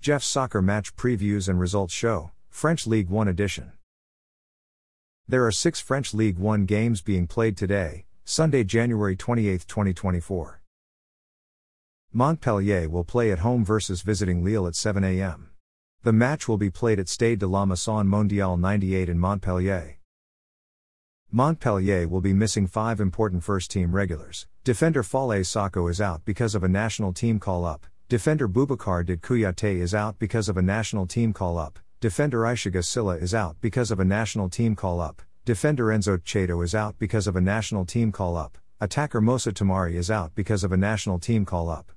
Jeff's Soccer Match Previews and Results Show, French League One Edition. There are six French League One games being played today, Sunday, January 28, 2024. Montpellier will play at home versus visiting Lille at 7 a.m. The match will be played at Stade de la Mosson Mondiale 98 in Montpellier. Montpellier will be missing five important first team regulars. Defender Falaye Sacko is out because of a national team call up. Defender Boubacar Did Kouyaté is out because of a national team call up. Defender Issiaga Sylla is out because of a national team call up. Defender Enzo Tchato is out because of a national team call up. Attacker Moussa Tamari is out because of a national team call up.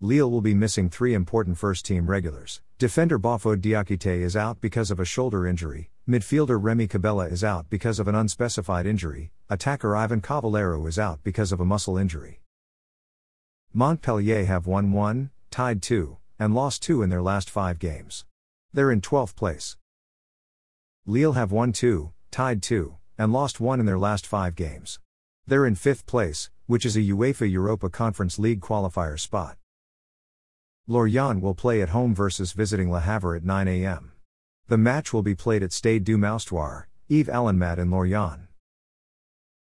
Lille will be missing three important first team regulars. Defender Bafo Diakite is out because of a shoulder injury. Midfielder Remy Cabella is out because of an unspecified injury. Attacker Ivan Cavaleiro is out because of a muscle injury. Montpellier have won 1, tied 2, and lost 2 in their last 5 games. They're in 12th place. Lille have won 2, tied 2, and lost 1 in their last 5 games. They're in 5th place, which is a UEFA Europa Conference League qualifier spot. Lorient will play at home versus visiting Le Havre at 9 a.m. The match will be played at Stade du Moustoir, Yves Allainmat in Lorient.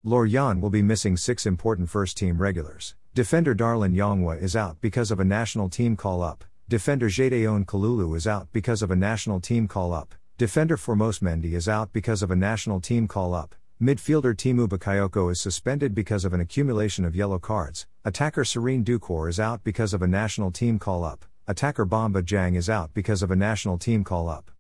Lorient will be missing six important first team regulars. Defender Darlin Yongwa is out because of a national team call up. Defender Gedeon Kalulu is out because of a national team call up. Defender Formose Mendy is out because of a national team call up. Midfielder Tiémoué Bakayoko is suspended because of an accumulation of yellow cards. Attacker Sirine Doucouré is out because of a national team call up. Attacker Bamba Dieng is out because of a national team call up.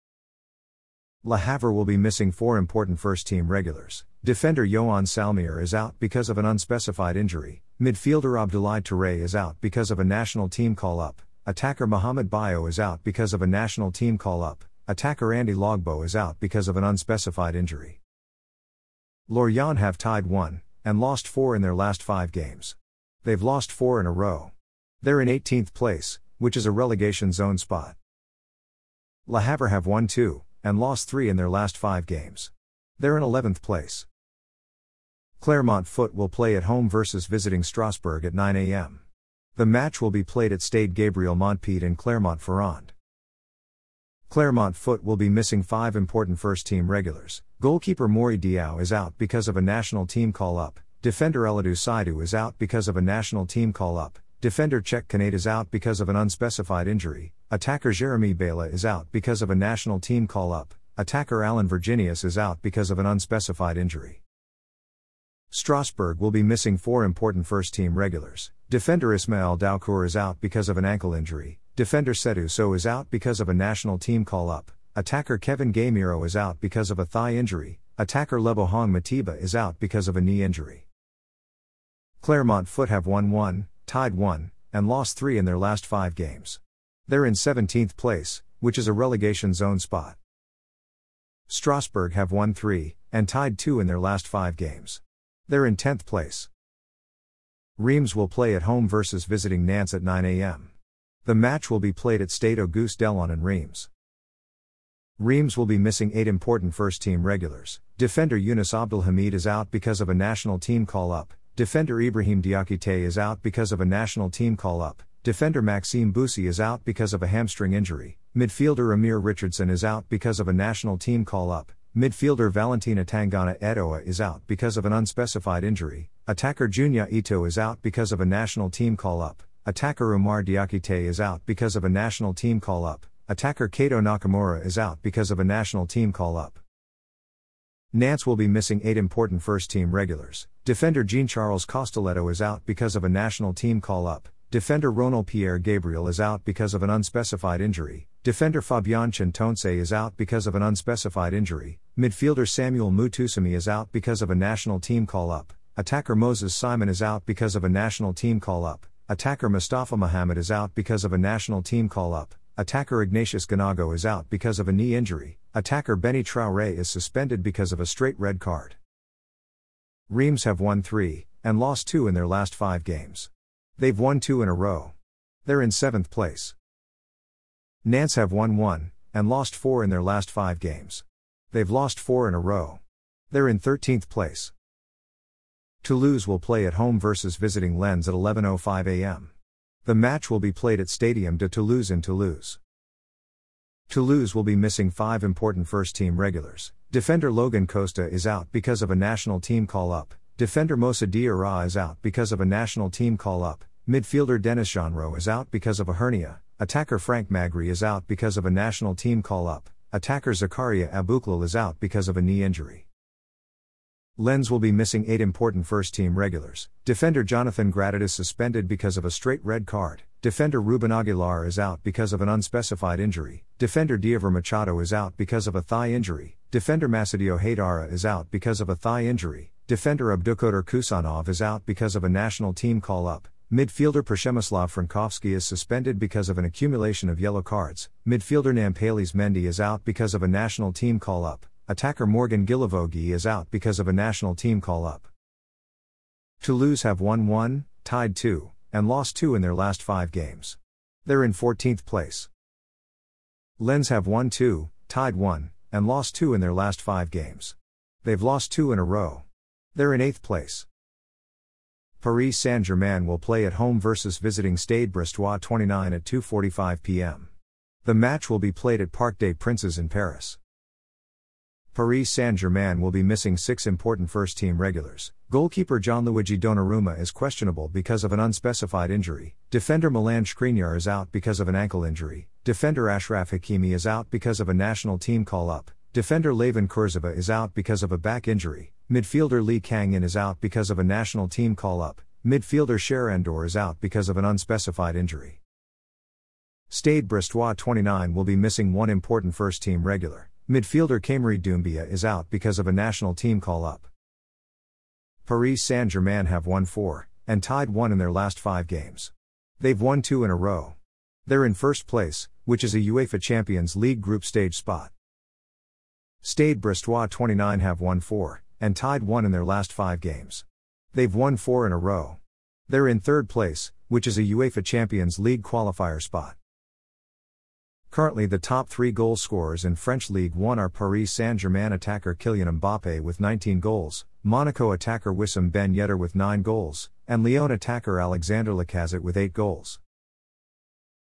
Le Havre will be missing four important first team regulars. Defender Yoann Salmier is out because of an unspecified injury. Midfielder Abdoulaye Touré is out because of a national team call up. Attacker Mohamed Bayo is out because of a national team call up. Attacker Andy Logbo is out because of an unspecified injury. Lorient have tied 1 and lost 4 in their last 5 games. They've lost 4 in a row. They're in 18th place, which is a relegation zone spot. Le Havre have won 2 and lost 3 in their last 5 games. They're in 11th place. Clermont Foot will play at home versus visiting Strasbourg at 9 a.m. The match will be played at Stade Gabriel Montpied in Clermont-Ferrand. Clermont Foot will be missing five important first team regulars. Goalkeeper Mory Diaw is out because of a national team call up. Defender Alidu Seidu is out because of a national team call up. Defender Cheick Konaté is out because of an unspecified injury. Attacker Jeremy Bela is out because of a national team call up. Attacker Alan Virginius is out because of an unspecified injury. Strasbourg will be missing four important first team regulars. Defender Ismaël Doukouré is out because of an ankle injury. Defender Saïdou Sow is out because of a national team call up. Attacker Kevin Gameiro is out because of a thigh injury. Attacker Lebogang Mothiba is out because of a knee injury. Clermont Foot have won 1, tied 1, and lost 3 in their last 5 games. They're in 17th place, which is a relegation zone spot. Strasbourg have won 3, and tied 2 in their last 5 games. They're in 10th place. Reims will play at home versus visiting Nantes at 9 a.m. The match will be played at Stade Auguste Delaune in Reims. Reims will be missing eight important first team regulars. Defender Yunus Abdelhamid is out because of a national team call up. Defender Ibrahim Diakite is out because of a national team call up. Defender Maxime Busi is out because of a hamstring injury. Midfielder Amir Richardson is out because of a national team call up. Midfielder Valentin Atangana Edoa is out because of an unspecified injury. Attacker Junya Ito is out because of a national team call up. Attacker Umar Diakite is out because of a national team call up. Attacker Keito Nakamura is out because of a national team call up. Nantes will be missing eight important first team regulars. Defender Jean Charles Castelletto is out because of a national team call up. Defender Ronaël Pierre Gabriel is out because of an unspecified injury. Defender Fabien Centonze is out because of an unspecified injury. Midfielder Samuel Moutoussamy is out because of a national team call up. Attacker Moses Simon is out because of a national team call up. Attacker Mustafa Mohammed is out because of a national team call up. Attacker Ignatius Ganago is out because of a knee injury. Attacker Benny Traore is suspended because of a straight red card. Reims have won 3 and lost 2 in their last 5 games. They've won 2 in a row. They're in 7th place. Nantes have won 1 and lost 4 in their last 5 games. They've lost 4 in a row. They're in 13th place. Toulouse will play at home versus visiting Lens at 11:05 a.m. The match will be played at Stadium de Toulouse in Toulouse. Toulouse will be missing five important first team regulars. Defender Logan Costa is out because of a national team call up. Defender Moussa Diarra is out because of a national team call up. Midfielder Denis Genreau is out because of a hernia. Attacker Frank Magri is out because of a national team call up. Attacker Zakaria Aboukhlal is out because of a knee injury. Lens will be missing eight important first team regulars. Defender Jonathan Gradit is suspended because of a straight red card. Defender Ruben Aguilar is out because of an unspecified injury. Defender Deiver Machado is out because of a thigh injury. Defender Massadio Haïdara is out because of a thigh injury. Defender Abdukodir Khusanov is out because of a national team call up. Midfielder Przemysław Frankowski is suspended because of an accumulation of yellow cards. Midfielder Nampalys Mendy is out because of a national team call up. Attacker Morgan Guilavogui is out because of a national team call up. Toulouse have won 1, tied 2, and lost 2 in their last 5 games. They're in 14th place. Lens have won 2, tied 1, and lost 2 in their last 5 games. They've lost 2 in a row. They're in 8th place. Paris Saint-Germain will play at home versus visiting Stade Brestois 29 at 2:45 p.m. The match will be played at Parc des Princes in Paris. Paris Saint Germain will be missing six important first team regulars. Goalkeeper Gianluigi Donnarumma is questionable because of an unspecified injury. Defender Milan Skriniar is out because of an ankle injury. Defender Achraf Hakimi is out because of a national team call up. Defender Layvin Kurzawa is out because of a back injury. Midfielder Lee Kang-in is out because of a national team call up. Midfielder Cher Ndour is out because of an unspecified injury. Stade Brestois 29 will be missing one important first team regular. Midfielder Kamory Doumbia is out because of a national team call up. Paris Saint Germain have won four, and tied one in their last five games. They've won two in a row. They're in first place, which is a UEFA Champions League group stage spot. Stade Brestois 29 have won four, and tied one in their last five games. They've won four in a row. They're in third place, which is a UEFA Champions League qualifier spot. Currently, the top three goal scorers in French League 1 are Paris Saint Germain attacker Kylian Mbappe with 19 goals, Monaco attacker Wissam Ben Yedder with 9 goals, and Lyon attacker Alexander Lacazette with 8 goals.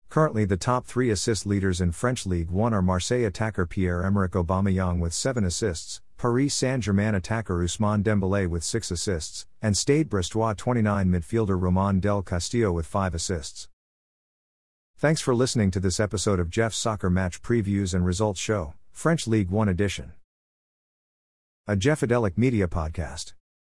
Currently, the top three assist leaders in French League 1 are Marseille attacker Pierre Emerick Aubameyang with 7 assists, Paris Saint Germain attacker Ousmane Dembele with 6 assists, and Stade Brestois 29 midfielder Romain Del Castillo with 5 assists. Thanks for listening to this episode of Jeff's Soccer Match Previews and Results Show, French League One edition. A Jeffadelic Media Podcast.